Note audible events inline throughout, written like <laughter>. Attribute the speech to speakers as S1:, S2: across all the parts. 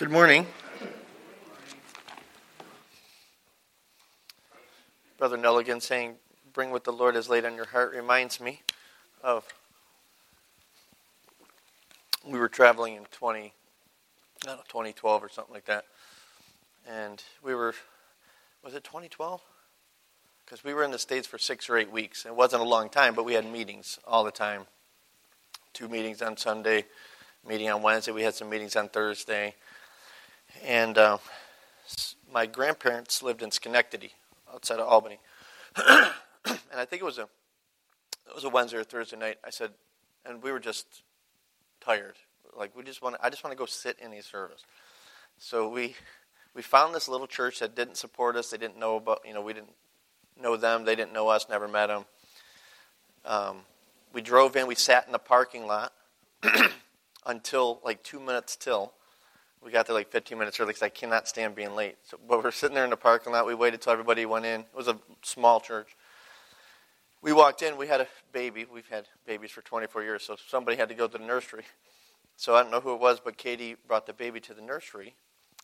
S1: Good morning. Brother Nelligan saying, Bring what the Lord has laid on your heart reminds me of. We were traveling in 20, know, 2012 or something like that. And we were, was it 2012? Because we were in the States for six or eight weeks. It wasn't a long time, but we had meetings all the time. Two meetings on Sunday, meeting on Wednesday. We had some meetings on Thursday and uh, my grandparents lived in Schenectady, outside of Albany. <clears throat> and I think it was a it was a Wednesday or Thursday night. I said, and we were just tired. Like we just want, I just want to go sit in a service. So we we found this little church that didn't support us. They didn't know about, you know, we didn't know them. They didn't know us. Never met them. Um, we drove in. We sat in the parking lot <clears throat> until like two minutes till we got there like 15 minutes early because I cannot stand being late. So, but we're sitting there in the parking lot. We waited till everybody went in. It was a small church. We walked in. We had a baby. We've had babies for 24 years, so somebody had to go to the nursery. So I don't know who it was, but Katie brought the baby to the nursery,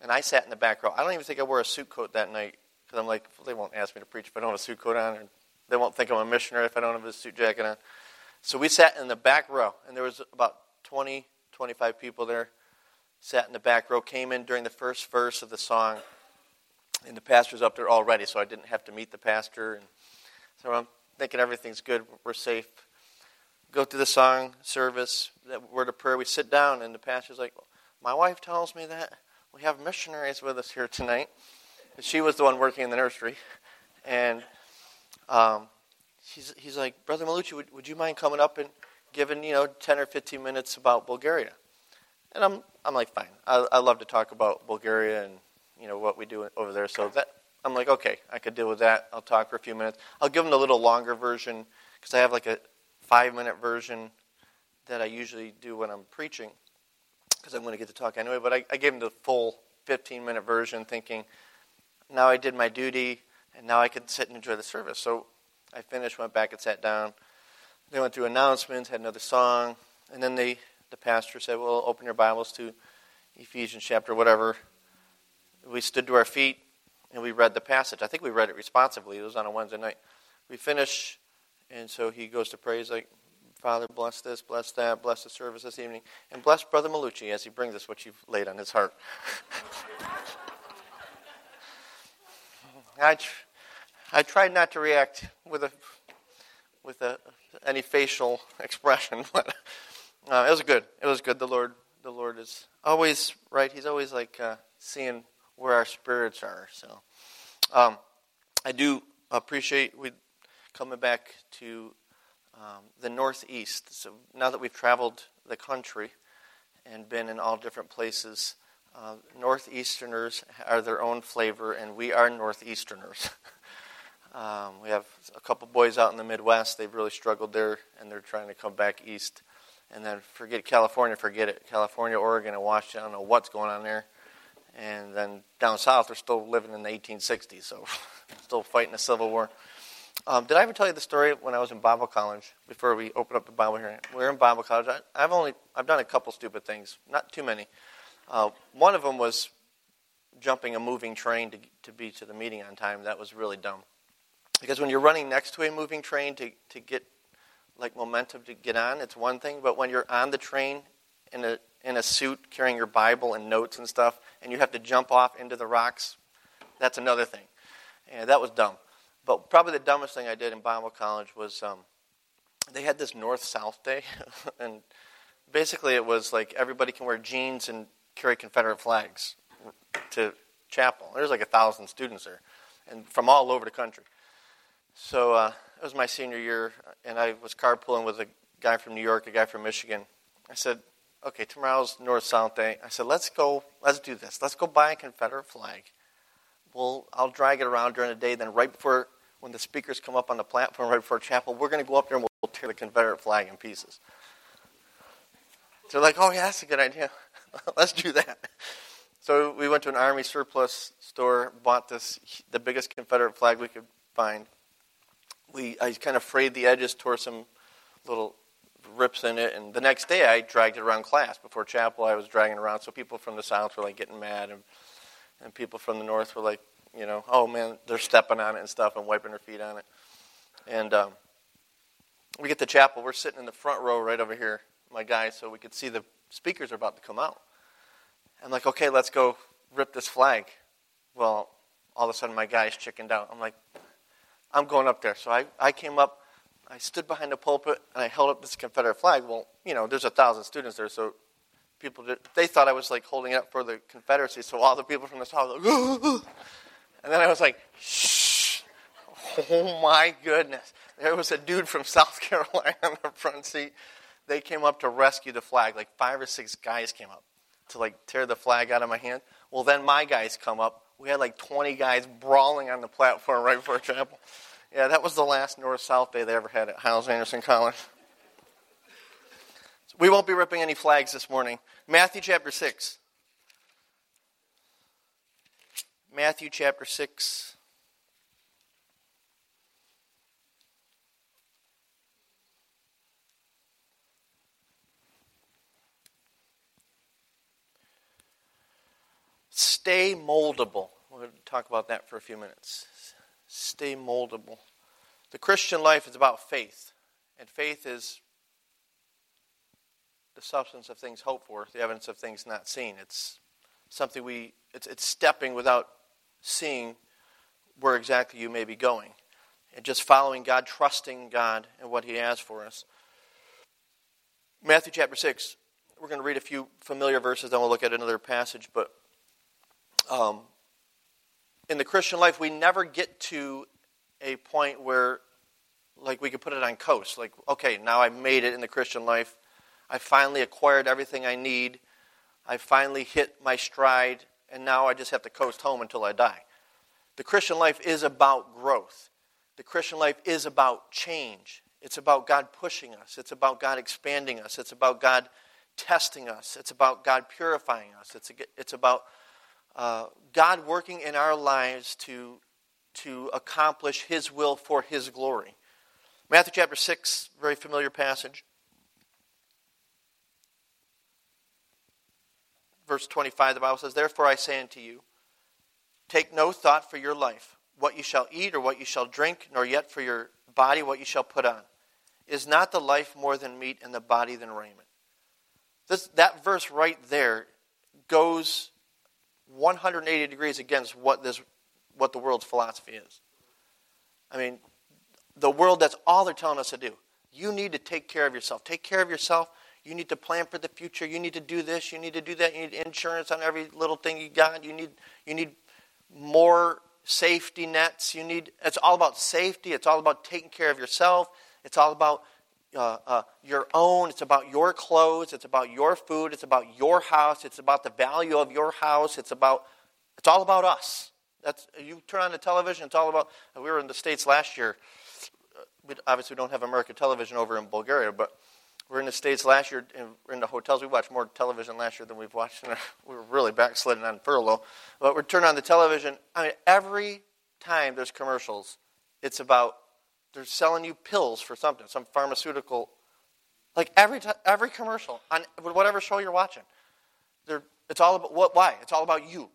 S1: and I sat in the back row. I don't even think I wore a suit coat that night because I'm like, well, they won't ask me to preach if I don't have a suit coat on, and they won't think I'm a missionary if I don't have a suit jacket on. So we sat in the back row, and there was about 20, 25 people there sat in the back row, came in during the first verse of the song, and the pastor's up there already, so I didn't have to meet the pastor. And so I'm thinking everything's good, we're safe. Go through the song service, that word of prayer. We sit down, and the pastor's like, "My wife tells me that we have missionaries with us here tonight." She was the one working in the nursery, and um, he's, he's like, "Brother Maulucci, would, would you mind coming up and giving you know 10 or 15 minutes about Bulgaria?" And I'm, I'm like, fine. I, I love to talk about Bulgaria and you know what we do over there. So that I'm like, okay, I could deal with that. I'll talk for a few minutes. I'll give them a little longer version because I have like a five minute version that I usually do when I'm preaching because I'm going to get to talk anyway. But I, I gave them the full 15 minute version, thinking now I did my duty and now I can sit and enjoy the service. So I finished, went back and sat down. They went through announcements, had another song, and then they the pastor said, Well, open your Bibles to Ephesians chapter whatever. We stood to our feet and we read the passage. I think we read it responsively. It was on a Wednesday night. We finish, and so he goes to praise like, Father, bless this, bless that, bless the service this evening, and bless Brother Maulucci as he brings us what you've laid on his heart. <laughs> I, I tried not to react with a with a, any facial <laughs> expression, but uh, it was good. It was good. The Lord, the Lord is always right. He's always like uh, seeing where our spirits are. So, um, I do appreciate we coming back to um, the Northeast. So now that we've traveled the country and been in all different places, uh, Northeasterners are their own flavor, and we are Northeasterners. <laughs> um, we have a couple boys out in the Midwest. They've really struggled there, and they're trying to come back east and then forget California, forget it. California, Oregon, and Washington, I don't know what's going on there. And then down south, they're still living in the 1860s, so <laughs> still fighting the Civil War. Um, did I ever tell you the story when I was in Bible college? Before we open up the Bible here, we were in Bible college. I, have only I've done a couple stupid things, not too many. Uh, one of them was jumping a moving train to to be to the meeting on time. That was really dumb, because when you're running next to a moving train to to get like momentum to get on, it's one thing. But when you're on the train in a in a suit carrying your Bible and notes and stuff, and you have to jump off into the rocks, that's another thing. And that was dumb. But probably the dumbest thing I did in Bible college was um, they had this North South Day, <laughs> and basically it was like everybody can wear jeans and carry Confederate flags to chapel. There's like a thousand students there, and from all over the country. So uh, it was my senior year, uh, and I was carpooling with a guy from New York, a guy from Michigan. I said, okay, tomorrow's North South Day. I said, let's go, let's do this. Let's go buy a Confederate flag. Well, I'll drag it around during the day. Then, right before, when the speakers come up on the platform, right before chapel, we're going to go up there and we'll tear the Confederate flag in pieces. They're like, oh, yeah, that's a good idea. <laughs> let's do that. So we went to an army surplus store, bought this, the biggest Confederate flag we could find we I kind of frayed the edges, tore some little rips in it. And the next day, I dragged it around class. Before chapel, I was dragging it around. So people from the south were like getting mad, and and people from the north were like, you know, oh man, they're stepping on it and stuff and wiping their feet on it. And um, we get to chapel. We're sitting in the front row right over here, my guy, so we could see the speakers are about to come out. I'm like, okay, let's go rip this flag. Well, all of a sudden my guy's chickened out. I'm like, I'm going up there. So I, I came up, I stood behind the pulpit, and I held up this Confederate flag. Well, you know, there's a thousand students there, so people did, they thought I was like holding it up for the Confederacy. So all the people from the south, were like, <gasps> and then I was like, shh. <laughs> Oh my goodness. There was a dude from South <laughs> Carolina in the front seat. They came up to rescue the flag. Like five or six guys came up to like tear the flag out of my hand. Well, then my guys come up. We had like 20 guys brawling on the platform right before chapel. Yeah, that was the last North South day they ever had at Hyles Anderson College. So we won't be ripping any flags this morning. Matthew chapter 6. Matthew chapter 6. Stay moldable. We're going to talk about that for a few minutes. Stay moldable. The Christian life is about faith, and faith is the substance of things hoped for, the evidence of things not seen. It's something we, it's, it's stepping without seeing where exactly you may be going. And just following God, trusting God and what He has for us. Matthew chapter 6, we're going to read a few familiar verses, then we'll look at another passage. But um, in the Christian life, we never get to a point where, like, we could put it on coast. Like, okay, now I made it in the Christian life. I finally acquired everything I need. I finally hit my stride, and now I just have to coast home until I die. The Christian life is about growth. The Christian life is about change. It's about God pushing us. It's about God expanding us. It's about God testing us. It's about God purifying us. It's, it's about uh, God working in our lives to, to accomplish His will for His glory. Matthew chapter 6, very familiar passage. Verse 25, the Bible says, Therefore I say unto you, take no thought for your life, what you shall eat or what you shall drink, nor yet for your body what you shall put on. Is not the life more than meat, and the body than raiment? This, that verse right there goes 180 degrees against what this what the world's philosophy is. I mean, the world that's all they're telling us to do. You need to take care of yourself. Take care of yourself. You need to plan for the future. You need to do this. You need to do that. You need insurance on every little thing you got. You need you need more safety nets. You need it's all about safety. It's all about taking care of yourself. It's all about uh, uh, your own. It's about your clothes. It's about your food. It's about your house. It's about the value of your house. It's about. It's all about us. That's you turn on the television. It's all about. We were in the states last year. We obviously we don't have American television over in Bulgaria, but we're in the states last year. In, in the hotels, we watched more television last year than we've watched. Our, <laughs> we were really backsliding on furlough, but we turn on the television. I mean, every time there's commercials, it's about they're selling you pills for something, some pharmaceutical. Like every t- every commercial on whatever show you're watching, they're, it's all about what? Why? It's all about you.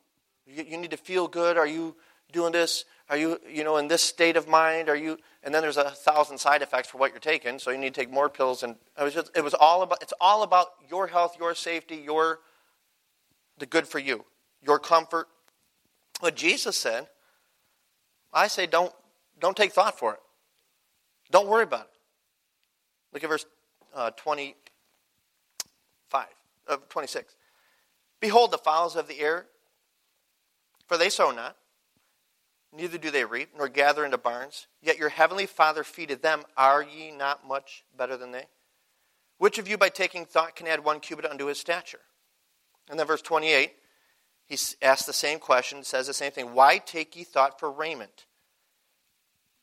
S1: you. You need to feel good. Are you doing this? Are you you know in this state of mind? Are you? And then there's a thousand side effects for what you're taking, so you need to take more pills. And it was just it was all about it's all about your health, your safety, your the good for you, your comfort. What Jesus said, I say don't don't take thought for it. Don't worry about it. Look at verse uh, 25, uh, 26. Behold the fowls of the air, for they sow not, neither do they reap, nor gather into barns, yet your heavenly Father feedeth them. Are ye not much better than they? Which of you, by taking thought, can add one cubit unto his stature? And then verse 28, he asks the same question, says the same thing. Why take ye thought for raiment?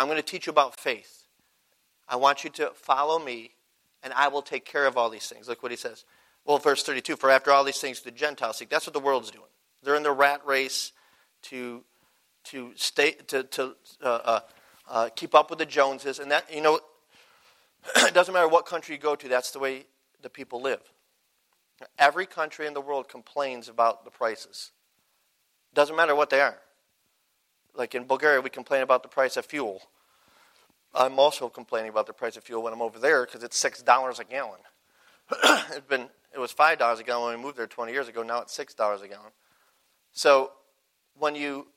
S1: I'm going to teach you about faith. I want you to follow me, and I will take care of all these things. Look what he says. Well, verse 32 For after all these things, the Gentiles seek. That's what the world's doing. They're in the rat race to, to, stay, to, to uh, uh, uh, keep up with the Joneses. And that, you know, <clears throat> it doesn't matter what country you go to, that's the way the people live. Every country in the world complains about the prices. Doesn't matter what they are. Like in Bulgaria, we complain about the price of fuel. I'm also complaining about the price of fuel when I'm over there because it's six dollars a gallon. <clears throat> it's been it was five dollars a gallon when we moved there 20 years ago. Now it's six dollars a gallon. So when you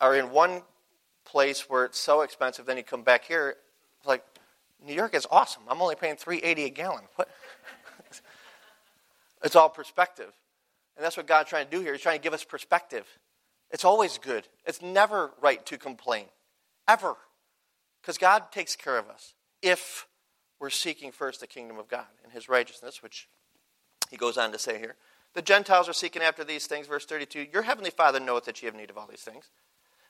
S1: are in one place where it's so expensive, then you come back here, it's like New York is awesome. I'm only paying 3.80 a gallon. What? <laughs> it's all perspective. And that's what God's trying to do here. He's trying to give us perspective. It's always good. It's never right to complain. Ever. Because God takes care of us if we're seeking first the kingdom of God and his righteousness, which he goes on to say here. The Gentiles are seeking after these things, verse 32. Your heavenly Father knoweth that ye have need of all these things.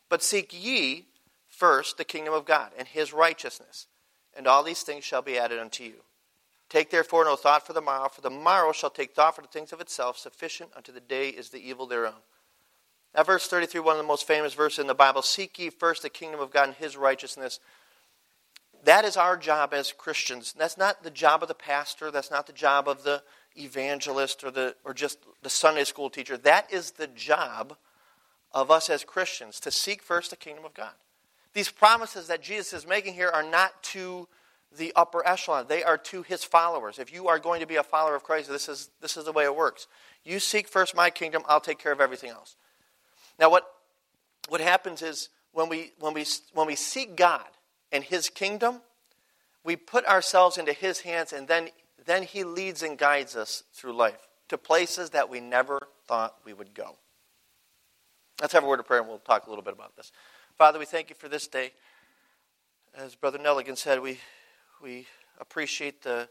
S1: But seek ye first the kingdom of God and his righteousness, and all these things shall be added unto you. Take therefore no thought for the morrow, for the morrow shall take thought for the things of itself. Sufficient unto the day is the evil thereof. Now, verse 33, one of the most famous verses in the Bible Seek ye first the kingdom of God and his righteousness. That is our job as Christians. That's not the job of the pastor, that's not the job of the evangelist or, the, or just the Sunday school teacher. That is the job of us as Christians to seek first the kingdom of God. These promises that Jesus is making here are not to the upper echelon, they are to his followers. If you are going to be a follower of Christ, this is, this is the way it works. You seek first my kingdom, I'll take care of everything else. Now, what, what happens is when we, when, we, when we seek God and his kingdom, we put ourselves into his hands, and then, then he leads and guides us through life to places that we never thought we would go. Let's have a word of prayer and we'll talk a little bit about this. Father, we thank you for this day. As Brother Nelligan said, we, we appreciate the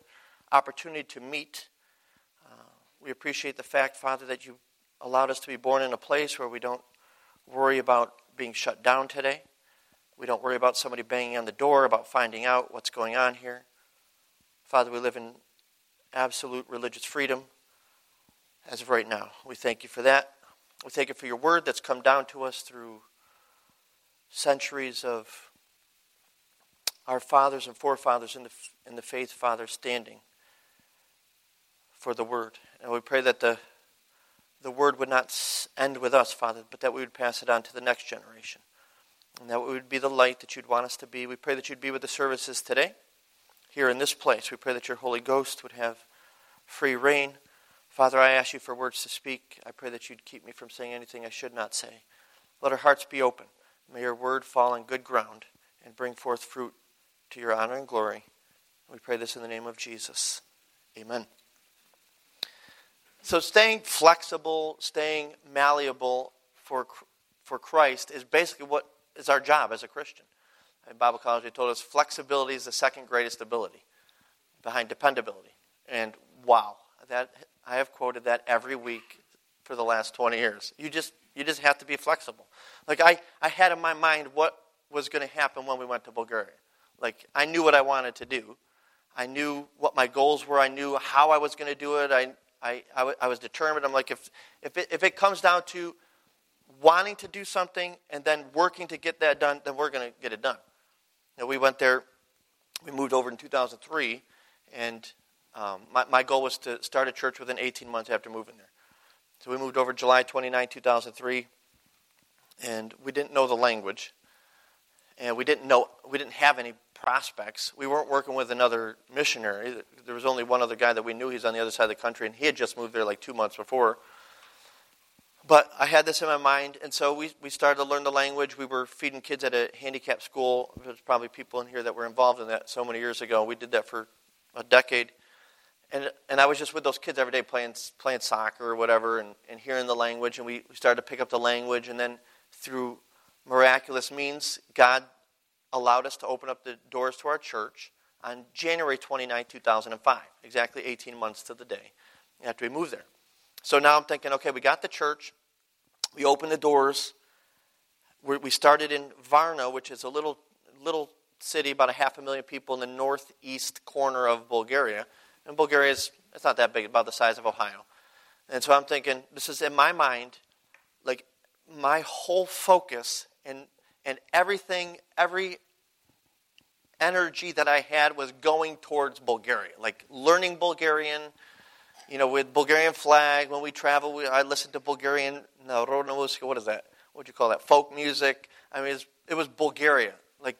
S1: opportunity to meet. Uh, we appreciate the fact, Father, that you allowed us to be born in a place where we don't worry about being shut down today. We don't worry about somebody banging on the door, about finding out what's going on here. Father, we live in absolute religious freedom as of right now. We thank you for that. We thank you for your word that's come down to us through centuries of our fathers and forefathers in the, in the faith, Father, standing for the word. And we pray that the, the word would not end with us, Father, but that we would pass it on to the next generation. And that we would be the light that you'd want us to be. We pray that you'd be with the services today, here in this place. We pray that your Holy Ghost would have free reign. Father, I ask you for words to speak. I pray that you'd keep me from saying anything I should not say. Let our hearts be open. May your word fall on good ground and bring forth fruit to your honor and glory. We pray this in the name of Jesus. Amen. So, staying flexible, staying malleable for, for Christ is basically what is our job as a Christian. In Bible college, they told us flexibility is the second greatest ability behind dependability. And wow, that I have quoted that every week for the last 20 years. You just you just have to be flexible. Like I, I had in my mind what was going to happen when we went to Bulgaria. Like I knew what I wanted to do. I knew what my goals were. I knew how I was going to do it. I, I, I, w- I was determined. I'm like, if, if, it, if it comes down to wanting to do something and then working to get that done, then we're going to get it done. You we went there, we moved over in 2003, and um, my, my goal was to start a church within 18 months after moving there. So we moved over July 29, 2003, and we didn't know the language, and we didn't know we didn't have any prospects. We weren't working with another missionary. There was only one other guy that we knew. He's on the other side of the country, and he had just moved there like two months before. But I had this in my mind, and so we, we started to learn the language. We were feeding kids at a handicapped school. There's probably people in here that were involved in that so many years ago. We did that for a decade. And, and I was just with those kids every day playing, playing soccer or whatever and, and hearing the language. And we, we started to pick up the language. And then through miraculous means, God allowed us to open up the doors to our church on January 29, 2005, exactly 18 months to the day after we moved there. So now I'm thinking, okay, we got the church, we opened the doors. We started in Varna, which is a little little city, about a half a million people in the northeast corner of Bulgaria. And Bulgaria is it's not that big, about the size of Ohio. And so I'm thinking, this is in my mind, like my whole focus and and everything, every energy that I had was going towards Bulgaria, like learning Bulgarian. You know, with Bulgarian flag, when we travel, we, I listen to Bulgarian. What is that? What do you call that? Folk music. I mean, it was, it was Bulgaria. Like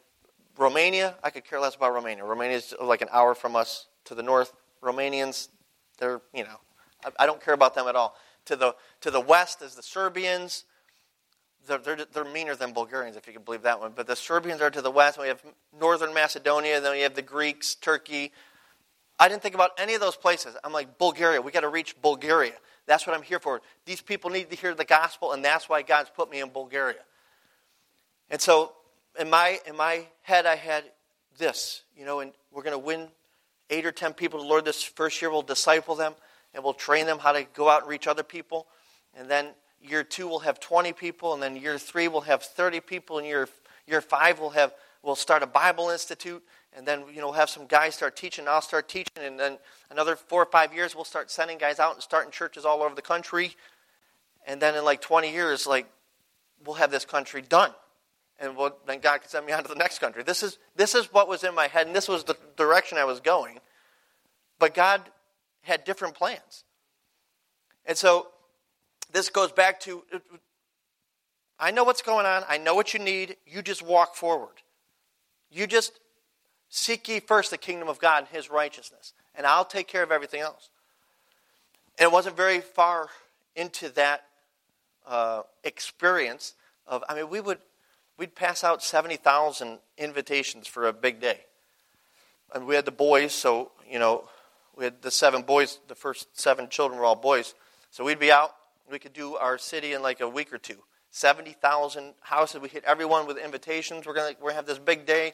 S1: Romania, I could care less about Romania. Romania is like an hour from us to the north. Romanians, they're you know, I, I don't care about them at all. To the to the west is the Serbians they're, they're, they're, meaner than Bulgarians, if you can believe that one. But the Serbians are to the west. We have northern Macedonia. Then we have the Greeks, Turkey. I didn't think about any of those places. I'm like, Bulgaria. We got to reach Bulgaria. That's what I'm here for. These people need to hear the gospel, and that's why God's put me in Bulgaria. And so, in my in my head, I had this, you know, and we're going to win eight or ten people to the Lord this first year. We'll disciple them, and we'll train them how to go out and reach other people, and then year two will have 20 people, and then year three will have 30 people, and year, year five will have we'll start a Bible Institute, and then you know we'll have some guys start teaching. I'll start teaching, and then another four or five years we'll start sending guys out and starting churches all over the country, and then in like 20 years, like we'll have this country done, and we'll, then God can send me on to the next country. This is this is what was in my head, and this was the direction I was going, but God had different plans, and so this goes back to I know what's going on. I know what you need. You just walk forward. You just seek ye first the kingdom of God and his righteousness, and I'll take care of everything else. And it wasn't very far into that uh, experience of, I mean, we would we'd pass out 70,000 invitations for a big day. And we had the boys, so, you know, we had the seven boys, the first seven children were all boys. So we'd be out we could do our city in like a week or two. 70,000 houses. We hit everyone with invitations. We're going to have this big day.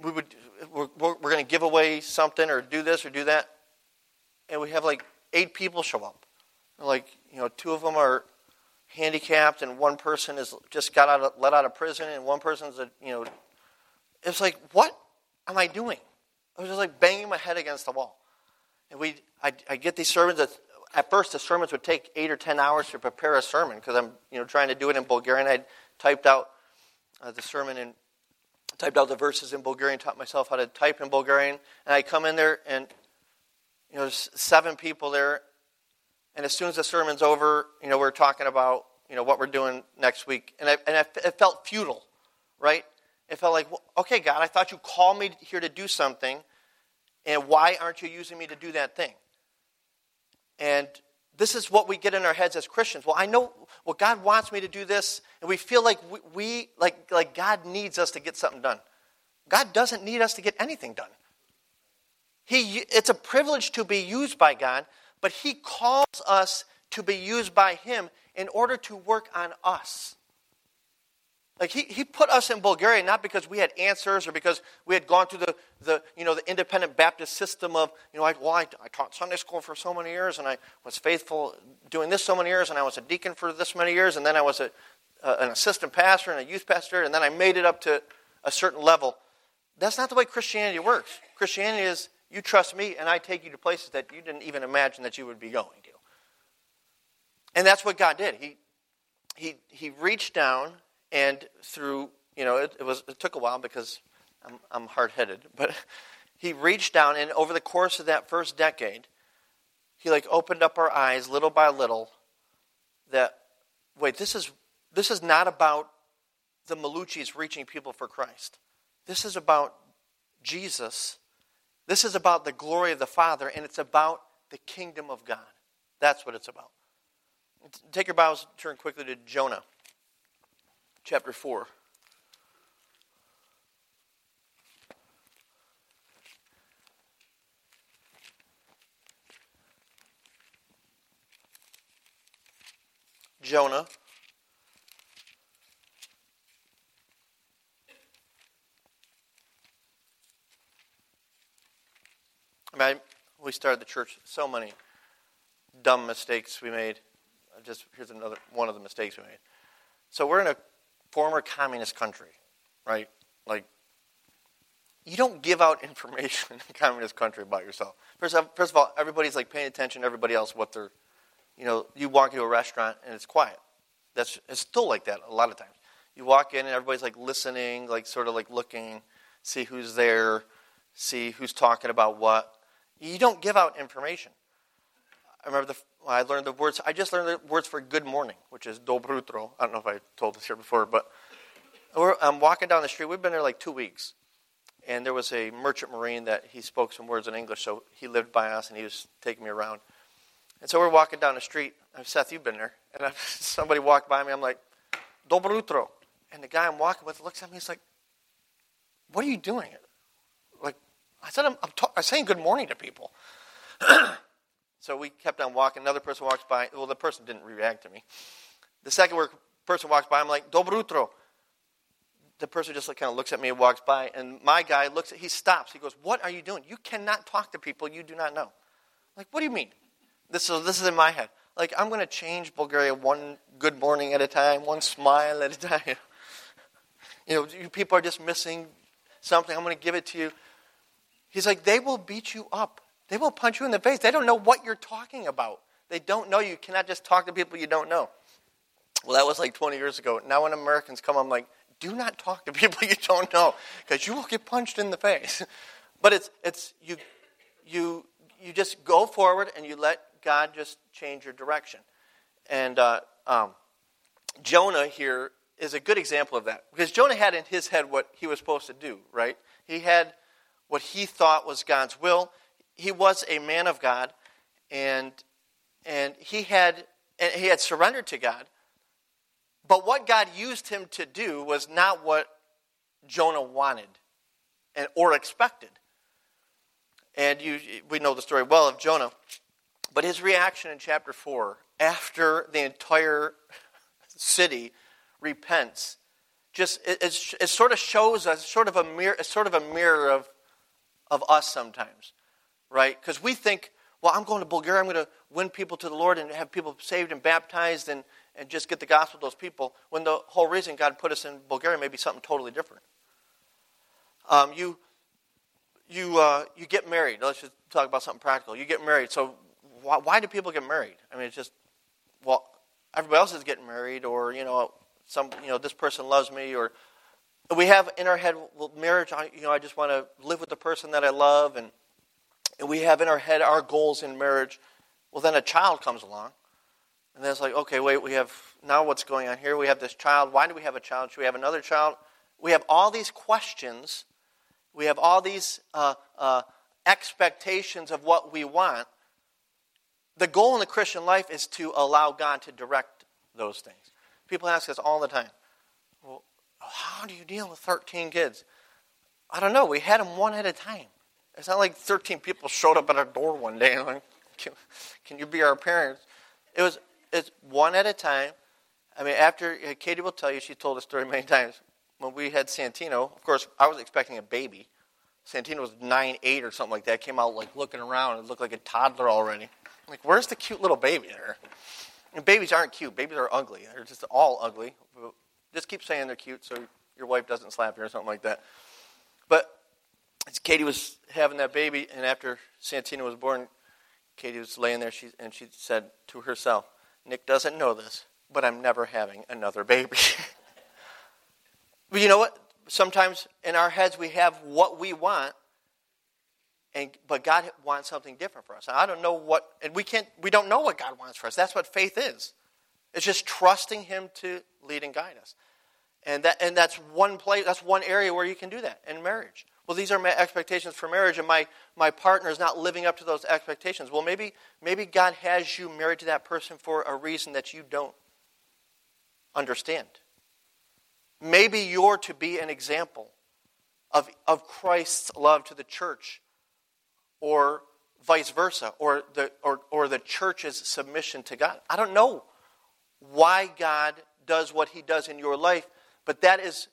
S1: We would, we're, we're going to give away something or do this or do that. And we have like eight people show up. Like, you know, two of them are handicapped and one person is just got out of, let out of prison and one person's a, you know, it's like, what am I doing? I was just like banging my head against the wall. And we, I, I get these sermons that at first the sermons would take eight or ten hours to prepare a sermon because I'm you know trying to do it in Bulgarian. I typed out uh, the sermon and typed out the verses in Bulgarian, taught myself how to type in Bulgarian, and I come in there and you know there's seven people there, and as soon as the sermon's over, you know we're talking about you know what we're doing next week, and I, and I, it felt futile, right? It felt like, well, okay, God, I thought you called me here to do something, and why aren't you using me to do that thing? And this is what we get in our heads as Christians. Well, I know well God wants me to do this, and we feel like we, we like like God needs us to get something done. God doesn't need us to get anything done. He, it's a privilege to be used by God, but He calls us to be used by Him in order to work on us. Like he, he put us in Bulgaria not because we had answers or because we had gone through the, the you know the independent Baptist system of you know I, well I, I taught Sunday school for so many years and I was faithful doing this so many years and I was a deacon for this many years and then I was a, an assistant pastor and a youth pastor and then I made it up to a certain level. That's not the way Christianity works. Christianity is you trust me and I take you to places that you didn't even imagine that you would be going to. And that's what God did. He he he reached down and through, you know, it, it was it took a while because I'm, I'm hard headed, <laughs> but he reached down and over the course of that first decade, he like opened up our eyes little by little that wait, this is this is not about the Mauluccis reaching people for Christ. This is about Jesus. This is about the glory of the Father, and it's about the kingdom of God. That's what it's about. Take your Bibles, turn quickly to Jonah chapter 4. Jonah. I mean, we started the church, so many dumb mistakes we made. Just here's another one of the mistakes we made. So we're in a former communist country, right? Like, you don't give out <laughs> information in a communist country about yourself. First of, first of all, everybody's like paying attention to everybody else, what they're, you know, you walk into a restaurant and it's quiet. That's it's still like that a lot of times. You walk in and everybody's like listening, like sort of like looking, see who's there, see who's talking about what. You don't give out information. I remember the, I learned the words. I just learned the words for good morning, which is dobro jutro. I don't know if I told this here before, but I'm walking down the street. We've been there like two weeks, and there was a merchant marine that he spoke some words in English, so he lived by us and he was taking me around. And so we're walking down the street. I'm Seth, you've been there, and I, <laughs> somebody walked by me. I'm like, dobro jutro, and the guy I'm walking with looks at me. He's like, "What are you doing?" Like I said, I'm, I'm, ta- I'm saying good morning to people. <clears throat> So we kept on walking. Another person walks by. Well, the person didn't react to me. The second person walks by. I'm like, dobro jutro. The person just kind of looks at me and walks by. And my guy looks at, he stops. He goes, What are you doing? You cannot talk to people you do not know. I'm like, what do you mean? This, so this is in my head. Like, I'm going to change Bulgaria one good morning at a time, one smile at a time. <laughs> you know, you people are just missing something. I'm going to give it to you. He's like, they will beat you up. They will punch you in the face. They don't know what you're talking about. They don't know you. You cannot just talk to people you don't know. Well, that was like 20 years ago. Now, when Americans come, I'm like, do not talk to <laughs> people you don't know because you will get punched in the face. <laughs> but it's, it's you, you, you just go forward and you let God just change your direction. And uh, um, Jonah here is a good example of that because Jonah had in his head what he was supposed to do, right? He had what he thought was God's will he was a man of God, and and he had and he had surrendered to God. But what God used him to do was not what Jonah wanted and or expected. And you, we know the story well of Jonah. But his reaction in chapter 4, after the entire city repents, just it, it, sort of shows us sort of a mirror, sort of a mirror of, of us sometimes right? Because we think, well, I'm going to Bulgaria, I'm going to win people to the Lord and have people saved and baptized and, and just get the gospel to those people, when the whole reason God put us in Bulgaria may be something totally different. Um, you, you, uh, you get married. Let's just talk about something practical. You get married. So, why, why do people get married? I mean, it's just, well, everybody else is getting married, or, you know, some, you know, this person loves me, or we have in our head, well, marriage, I, you know, I just want to live with the person that I love, and and we have in our head our goals in marriage, well, then a child comes along. And then it's like, okay, wait, we have now what's going on here? We have this child. Why do we have a child? Should we have another child? We have all these questions. We have all these uh, uh, expectations of what we want. The goal in the Christian life is to allow God to direct those things. People ask us all the time, well, how do you deal with 13 kids? I don't know. We had them one at a time. It's not like 13 people showed up at our door one day and like, can, can you be our parents? It was it's one at a time. I mean, after uh, Katie will tell you, she told the story many times. When we had Santino, of course, I was expecting a baby. Santino was nine, eight, or something like that. Came out like looking around and looked like a toddler already. I'm like, where's the cute little baby there? And babies aren't cute. Babies are ugly. They're just all ugly. Just keep saying they're cute so your wife doesn't slap you or something like that. But Katie was having that baby, and after Santina was born, Katie was laying there, she, and she said to herself, Nick doesn't know this, but I'm never having another baby. <laughs> but you know what? Sometimes in our heads we have what we want, and, but God wants something different for us. I don't know what, and we can't, we don't know what God wants for us. That's what faith is. It's just trusting Him to lead and guide us. And, that, and that's one place, that's one area where you can do that in marriage well, these are my expectations for marriage, and my, my partner is not living up to those expectations. Well, maybe, maybe God has you married to that person for a reason that you don't understand. Maybe you're to be an example of, of Christ's love to the church, or vice versa, or the, or, or the church's submission to God. I don't know why God does what he does in your life, but that is,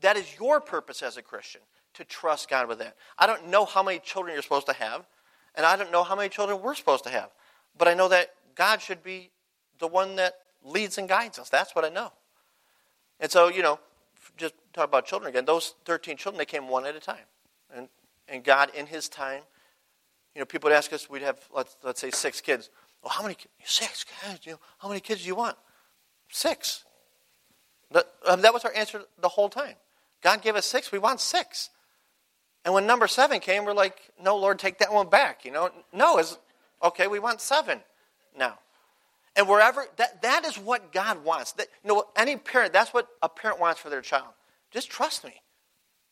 S1: that is your purpose as a Christian to trust God with that. I don't know how many children you're supposed to have. And I don't know how many children we're supposed to have. But I know that God should be the one that leads and guides us. That's what I know. And so, you know, just talk about children again. Those 13 children, they came one at a time. And, and God, in His time, you know, people would ask us, we'd have, let's, let's say, six kids. Well, how many? Six kids. You know, how many kids do you want? Six. That, um, that was our answer the whole time. God gave us six. We want six. And when number seven came, we're like, no, Lord, take that one back. You know, no, is okay. We want seven now. And wherever that that is what God wants. That, you know, any parent, that's what a parent wants for their child. Just trust me.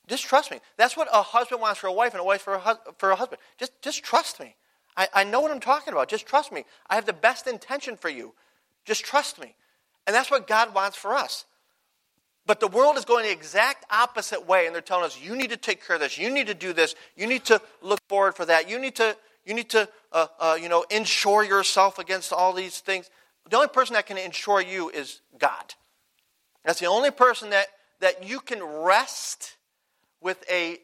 S1: Just trust me. That's what a husband wants for a wife and a wife for a, for a husband. Just, just trust me. I, I know what I'm talking about. Just trust me. I have the best intention for you. Just trust me. And that's what God wants for us. But the world is going the exact opposite way, and they're telling us, you need to take care of this, you need to do this, you need to look forward for that, you need to, you need to uh, uh, you know, insure yourself against all these things. The only person that can insure you is God. That's the only person that, that you can rest with a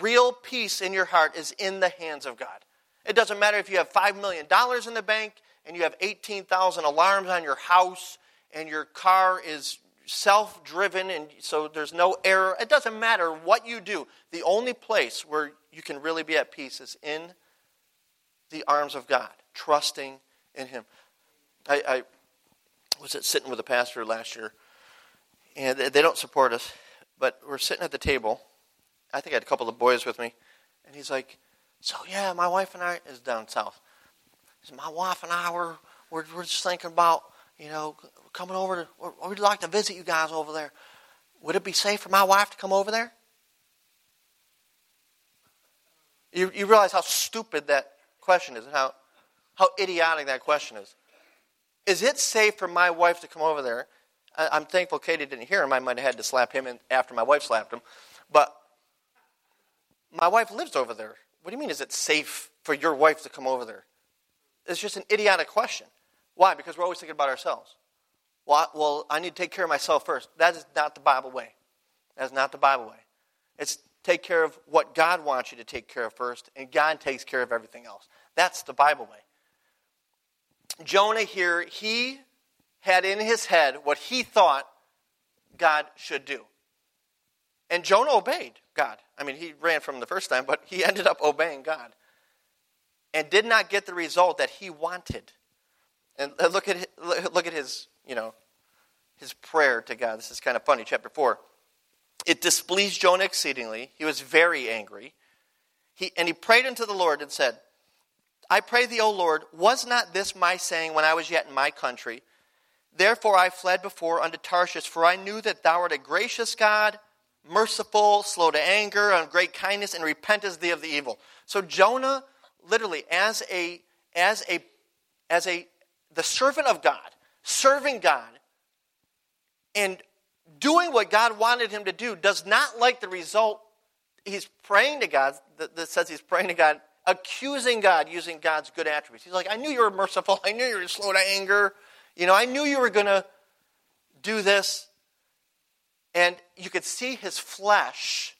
S1: real peace in your heart is in the hands of God. It doesn't matter if you have $5 million in the bank and you have 18,000 alarms on your house and your car is self driven and so there's no error. It doesn't matter what you do. The only place where you can really be at peace is in the arms of God, trusting in Him. I, I was sitting with a pastor last year, and they don't support us, but we're sitting at the table. I think I had a couple of boys with me, and he's like, "So yeah, my wife and I is down south. Said, my wife and I were we're, we're just thinking about you know coming over to. We'd like to visit you guys over there. Would it be safe for my wife to come over there?" You, you realize how stupid that question is and how, how idiotic that question is. Is it safe for my wife to come over there? I'm thankful Katie didn't hear him. I might have had to slap him after my wife slapped him. But my wife lives over there. What do you mean, is it safe for your wife to come over there? It's just an idiotic question. Why? Because we're always thinking about ourselves. Well, I, well, I need to take care of myself first. That is not the Bible way. That is not the Bible way. It's take care of what God wants you to take care of first, and God takes care of everything else. That's the Bible way. Jonah here, he had in his head what he thought God should do. And Jonah obeyed God. I mean, he ran from the first time, but he <laughs> ended up obeying God and did not get the result that he wanted. And uh, look at look at his, you know, his prayer to God. This is kind of funny, chapter 4. It displeased Jonah exceedingly. He was very angry. He, and he prayed unto the Lord and said, I pray thee, O Lord, was not this my saying when I was yet in my country? Therefore I fled before unto Tarshish, for I knew that thou art a gracious God, merciful, slow to anger, and great kindness, and repentest thee of the evil. So Jonah, literally, as a as a as a the servant of God, serving God, and doing what God wanted him to do, does not like the result. He's praying to God, that says he's praying to God accusing God using God's good attributes. He's like, I knew you were merciful. <laughs> I knew you were slow to anger. You know, I knew you were going to do this. And you could see his flesh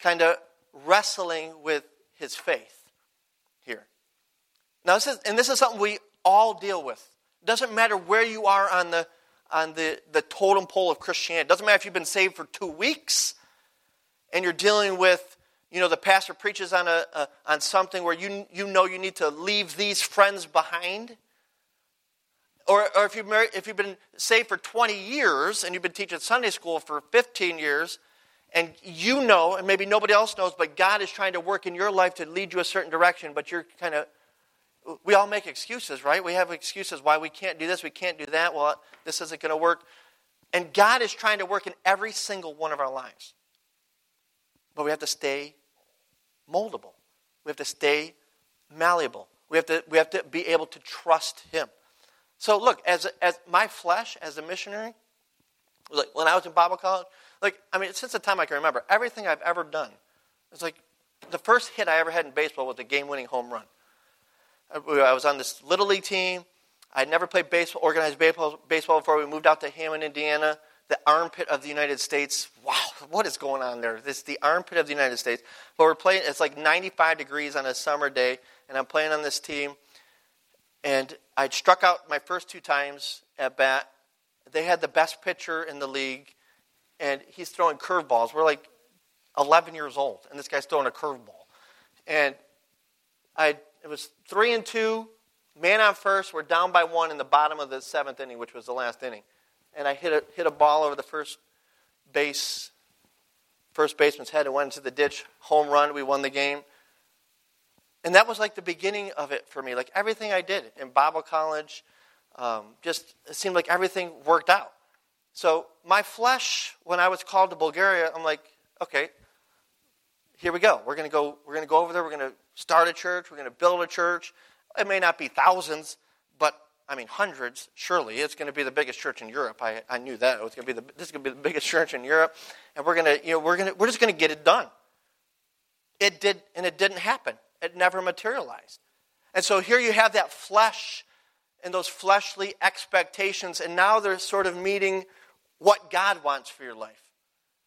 S1: kind of wrestling with his faith here. Now, this is, and this is something we all deal with. It doesn't matter where you are on the, on the, the totem pole of Christianity. It doesn't matter if you've been saved for two weeks and you're dealing with you know, the pastor preaches on, a, a, on something where you, you know you need to leave these friends behind. Or, or if, you've married, if you've been saved for 20 years and you've been teaching Sunday school for 15 years, and you know, and maybe nobody else knows, but God is trying to work in your life to lead you a certain direction, but you're kind of, we all make excuses, right? We have excuses why we can't do this, we can't do that. Well, this isn't going to work. And God is trying to work in every single one of our lives. But we have to stay moldable. We have to stay malleable. We have to, we have to be able to trust Him. So, look, as, as my flesh, as a missionary, like when I was in Bible college, like, I mean, since the time I can remember, everything I've ever done, it's like the first hit I ever had in baseball was a game winning home run. I was on this little league team. I'd never played baseball, organized baseball, baseball before we moved out to Hammond, Indiana the armpit of the United States. Wow, what is going on there? This is the armpit of the United States. But we're playing, it's like 95 degrees on a summer day, and I'm playing on this team. And I'd struck out my first two times at bat. They had the best pitcher in the league, and he's throwing curveballs. We're like 11 years old, and this guy's throwing a curveball. And I, it was three and two, man on first. We're down by one in the bottom of the seventh inning, which was the last inning. And I hit a, hit a ball over the first base, first baseman's head and went into the ditch. Home run. We won the game. And that was like the beginning of it for me. Like everything I did in Bible college, um, just it seemed like everything worked out. So my flesh, when I was called to Bulgaria, I'm like, okay, here we go. We're to go. We're to go over there. We're to start a church. We're going to build a church. It may not be thousands, but I mean hundreds. Surely, it's going to be the biggest church in Europe. I, I knew that it was going to be the this is going to be the biggest <laughs> church in Europe, and we're going to you know we're going to we're just going to get it done. It did, and it didn't happen. It never materialized. And so here you have that flesh and those fleshly expectations, and now they're sort of meeting what God wants for your life.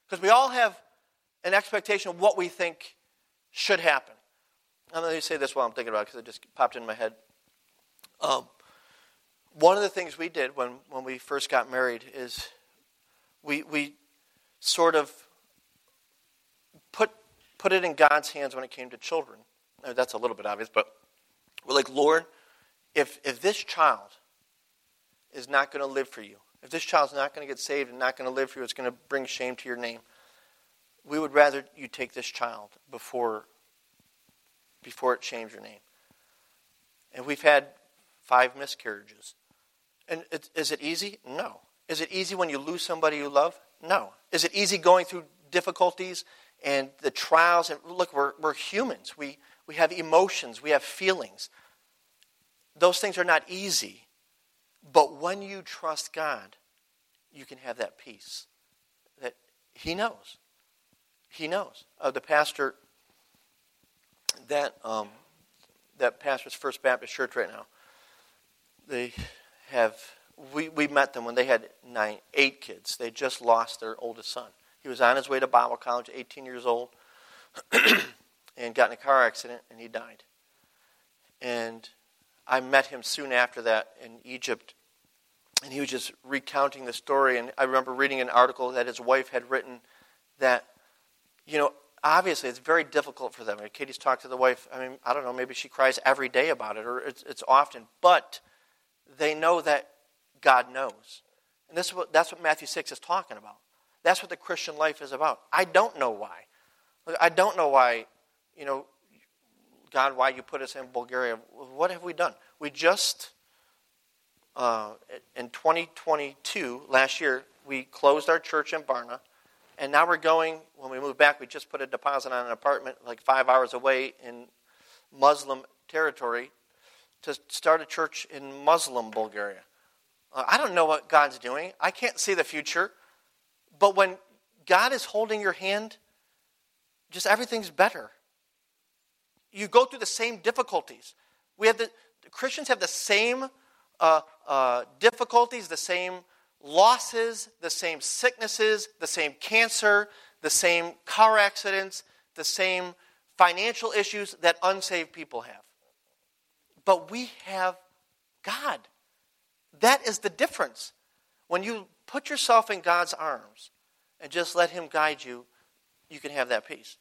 S1: Because we all have an expectation of what we think should happen. And let me say this while I'm thinking about it because it just popped in my head. Um, one of the things we did when, when we first got married is we, we sort of put, put it in God's hands when it came to children. Now, that's a little bit obvious, but we're like, Lord, if, if this child is not going to live for you, if this child's not going to get saved and not going to live for you, it's going to bring shame to your name. We would rather you take this child before, before it changed your name. And we've had five miscarriages. And it, is it easy? No. Is it easy when you lose somebody you love? No. Is it easy going through difficulties and the trials? And look, we're, we're humans. We, we have emotions, we have feelings. Those things are not easy. But when you trust God, you can have that peace that He knows. He knows. Uh, the pastor that um, that pastors First Baptist Church right now, they have we, we met them when they had nine eight kids. They just lost their oldest son. He was on his way to Bible college, 18 years old, <clears throat> and got in a car accident and he died. And I met him soon after that in Egypt, and he was just recounting the story. And I remember reading an article that his wife had written that, you know, obviously it's very difficult for them. Katie's talked to the wife. I mean, I don't know, maybe she cries every day about it, or it's, it's often, but they know that God knows. And this is what, that's what Matthew 6 is talking about. That's what the Christian life is about. I don't know why. I don't know why, you know, God, why you put us in Bulgaria. What have we done? We just, uh, in 2022, last year, we closed our church in Varna. And now we're going, when we move back, we just put a deposit on an apartment like five hours away in Muslim territory to start a church in Muslim Bulgaria. Uh, I don't know what God's doing. I can't see the future. But when God is holding your hand, just everything's better you go through the same difficulties. We have the, the Christians have the same uh, uh, difficulties, the same losses, the same sicknesses, the same cancer, the same car accidents, the same financial issues that unsaved people have. But we have God. That is the difference. When you put yourself in God's arms and just let Him guide you, you can have that peace.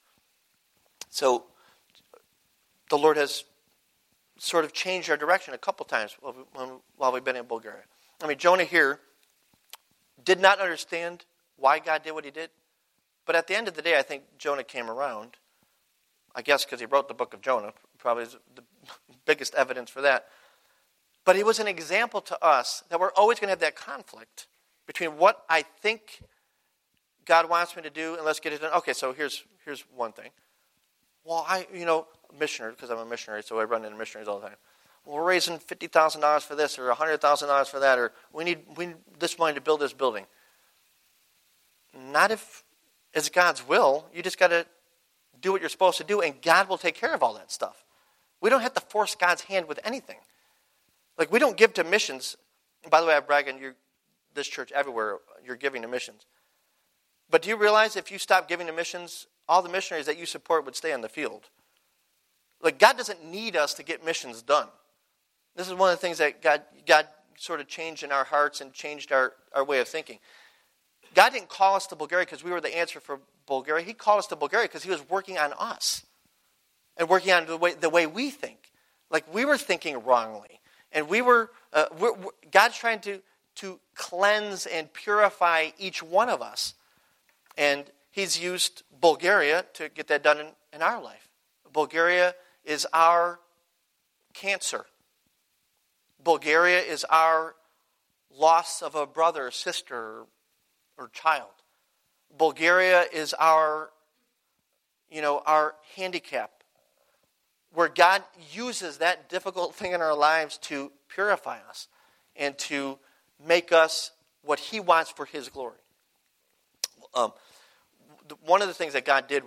S1: So, the Lord has sort of changed our direction a couple times while we've been in Bulgaria. I mean, Jonah here did not understand why God did what he did, but at the end of the day, I think Jonah came around. I guess because he wrote the book of Jonah, probably is the <laughs> biggest evidence for that. But he was an example to us that we're always going to have that conflict between what I think God wants me to do and let's get it done. Okay, so here's here's one thing. Well, I you know missionary, because I'm a missionary, so I run into missionaries all the time. We're raising fifty thousand dollars for this, or hundred thousand dollars for that, or we need we need this money to build this building. Not if it's God's will. You just got to do what you're supposed to do, and God will take care of all that stuff. We don't have to force God's hand with anything. Like we don't give to missions. by the way, I brag on you. this church, everywhere, you're giving to missions. But do you realize if you stop giving to missions, all the missionaries that you support would stay on the field? Like, God doesn't need us to get missions done. This is one of the things that God, God sort of changed in our hearts and changed our, our way of thinking. God didn't call us to Bulgaria because we were the answer for Bulgaria. He called us to Bulgaria because He was working on us and working on the way, the way we think. Like we were thinking wrongly. And we were, uh, we're, we're, God's trying to, to cleanse and purify each one of us. And He's used Bulgaria to get that done in, in our life. Bulgaria is our cancer. Bulgaria is our loss of a brother, sister, or child. Bulgaria is our, you know, our handicap. Where God uses that difficult thing in our lives to purify us and to make us what He wants for His glory. Um, one of the things that God did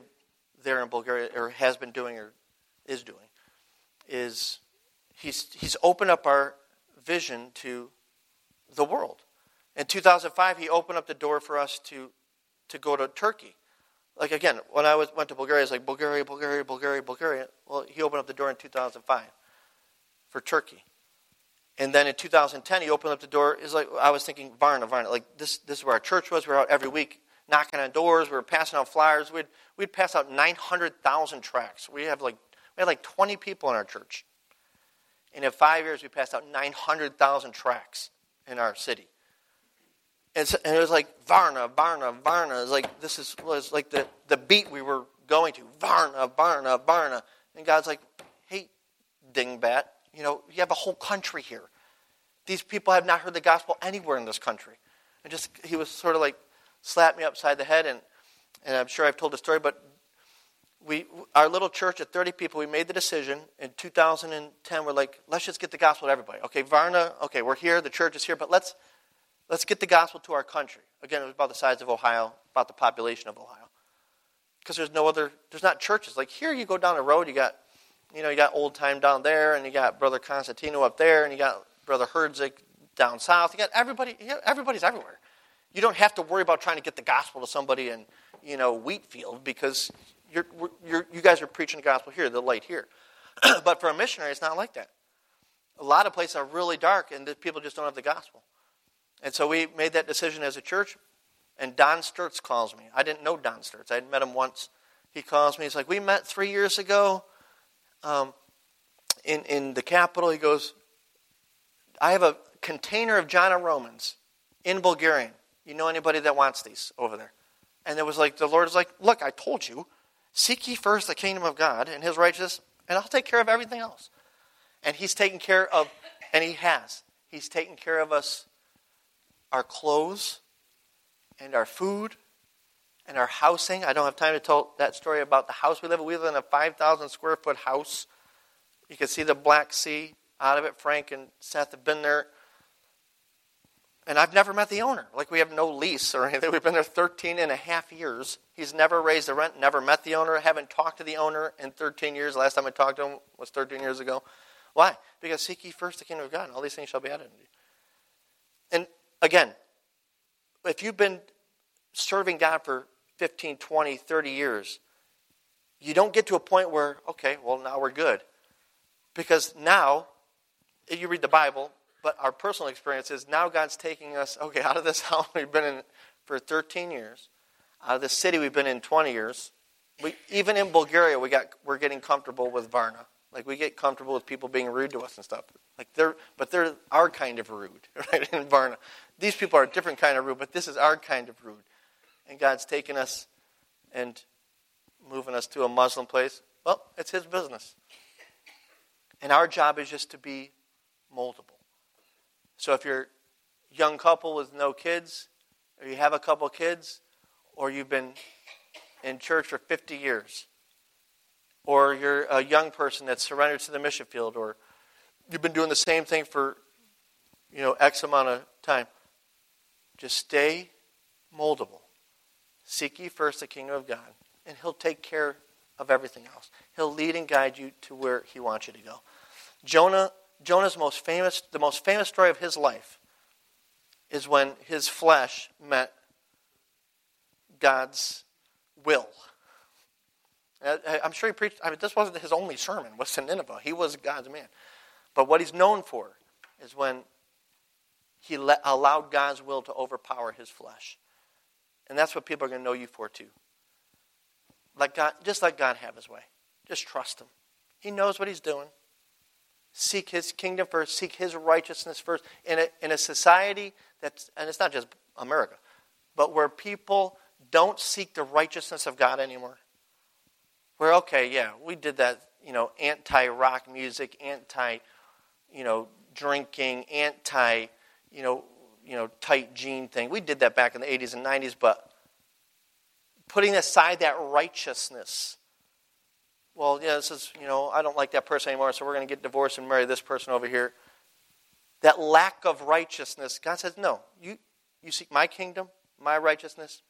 S1: there in Bulgaria, or has been doing, or is doing, is He's, he's opened up our vision to the world. In 2005, he opened up the door for us to, to go to Turkey. Like, again, when I was, went to Bulgaria, it's like Bulgaria, Bulgaria, Bulgaria, Bulgaria. Well, he opened up the door in 2005 for Turkey. And then in 2010, he opened up the door. Is like I was thinking, Varna, Varna. Like this, this is where our church was. We were out every week knocking on doors. We were passing out flyers. We'd we'd pass out 900,000 tracts. We have like we had like 20 people in our church. And in five years, we passed out 900,000 tracts in our city. And, so, and, it was like Varna, Varna, Varna. It was like this is was like the, the beat we were going to. Varna, Varna, Varna. And God's like, hey, dingbat, you know, you have a whole country here. These people have not heard the gospel anywhere in this country. And just he was sort of like slapped me upside the head and and I'm sure I've told the story, but we, our little church of 30 people, we made the decision in 2010. We're like, let's just get the gospel to everybody. Okay, Varna, okay, we're here, the church is here, but let's, let's get the gospel to our country. Again, it was about the size of Ohio, about the population of Ohio. Because there's no other, there's not churches. Like here, you go down the road, you got, you know, you got old time down there, and you got Brother Constantino up there, and you got Brother Herzig down south. You got everybody, everybody's everywhere. You don't have to worry about trying to get the gospel to somebody in, you know, Wheatfield because you're, you're, you guys are preaching the gospel here, the light here. <clears throat> but for a missionary, it's not like that. A lot of places are really dark, and people just don't have the gospel. And so we made that decision as a church. And Don Sturts calls me. I didn't know Don Sturts. I had met him once. He calls me. He's like, "We met three years ago um, in in the capital." He goes, "I have a container of John of Romans in Bulgarian. You know anybody that wants these over there?" And it was like the Lord is like, "Look, I told you." Seek ye first the kingdom of God and his righteousness, and I'll take care of everything else. And he's taken care of, and he has. He's taken care of us, our clothes, and our food, and our housing. I don't have time to tell that story about the house we live in. We live in a 5,000 square foot house. You can see the Black Sea out of it. Frank and Seth have been there and I've never met the owner. Like, we have no lease or anything. <laughs> We've been there 13 and a half years. He's never raised the rent, never met the owner, haven't talked to the owner in 13 years. Last time I talked to him was 13 years ago. Why? Because seek ye first the kingdom of God, and all these things shall be added unto you. And again, if you've been serving God for 15, 20, 30 years, you don't get to a point where, okay, well, now we're good. Because now, you read the Bible, but our personal experience is now God's taking us, okay, out of this <laughs> house we've been in for 13 years, out of this city we've been in 20 years. We, even in Bulgaria, we got, we're getting comfortable with Varna. Like we get comfortable with people being rude to us and stuff. Like they're, but they're our kind of rude, <laughs> right? In Varna, these people are a different kind of rude, but this is our kind of rude. And God's taking us and moving us to a Muslim place. Well, it's His business, and our job is just to be moldable. So if you're a young couple with no kids, or you have a couple kids, or you've been in church for 50 years, or you're a young person that's surrendered to the mission field, or you've been doing the same thing for you know X amount of time, just stay moldable. Seek ye first the kingdom of God, and He'll take care of everything else. He'll lead and guide you to where He wants you to go. Jonah Jonah's most famous, the most famous story of his life is when his flesh met God's will. I'm sure he preached, I mean, this wasn't his only sermon, was to Nineveh. He was God's man. But what he's known for is when he let, allowed God's will to overpower his flesh. And that's what people are going to know you for, too. Like God, just let God have his way. Just trust him. He knows what he's doing. Seek his kingdom first, seek his righteousness first. In a, in a society that's, and it's not just America, but where people don't seek the righteousness of God anymore. Where, okay, yeah, we did that, you know, anti rock music, anti, you know, drinking, anti, you know, you know, tight jean thing. We did that back in the 80s and 90s, but putting aside that righteousness well, yeah, this is, you know, I don't like that person anymore, so we're going to get divorced and marry this person over here. That lack of righteousness, God says, no, you, you seek my kingdom, my righteousness,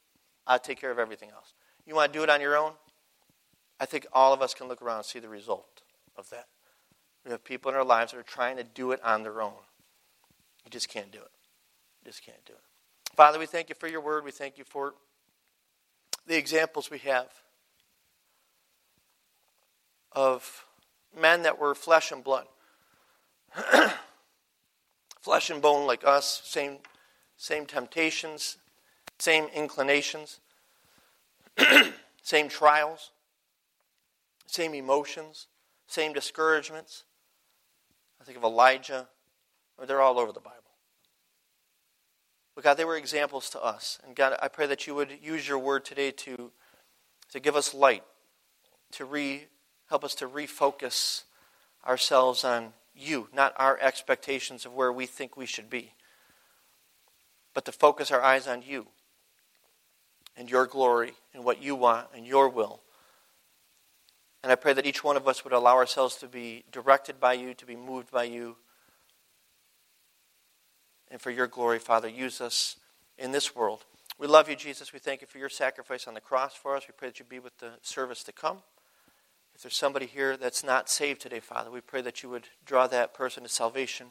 S1: I'll take care of everything else. You want to do it on your own? I think all of us can look around and see the result of that. We have people in our lives that are trying to do it on their own. You just can't do it. You just can't do it. Father, we thank you for your word. We thank you for the examples we have of men that were flesh and blood. <clears throat> flesh and bone like us, same, same temptations, same inclinations, <clears throat> same trials, same emotions, same discouragements. I think of Elijah. They're all over the Bible. But God, they were examples to us. And God, I pray that you would use your word today to, to give us light, to re Help us to refocus ourselves on you, not our expectations of where we think we should be, but to focus our eyes on you and your glory and what you want and your will. And I pray that each one of us would allow ourselves to be directed by you, to be moved by you. And for your glory, Father, use us in this world. We love you, Jesus. We thank you for your sacrifice on the cross for us. We pray that you be with the service to come. If there's somebody here that's not saved today, Father, we pray that you would draw that person to salvation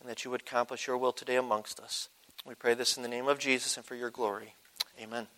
S1: and that you would accomplish your will today amongst us. We pray this in the name of Jesus and for your glory. Amen.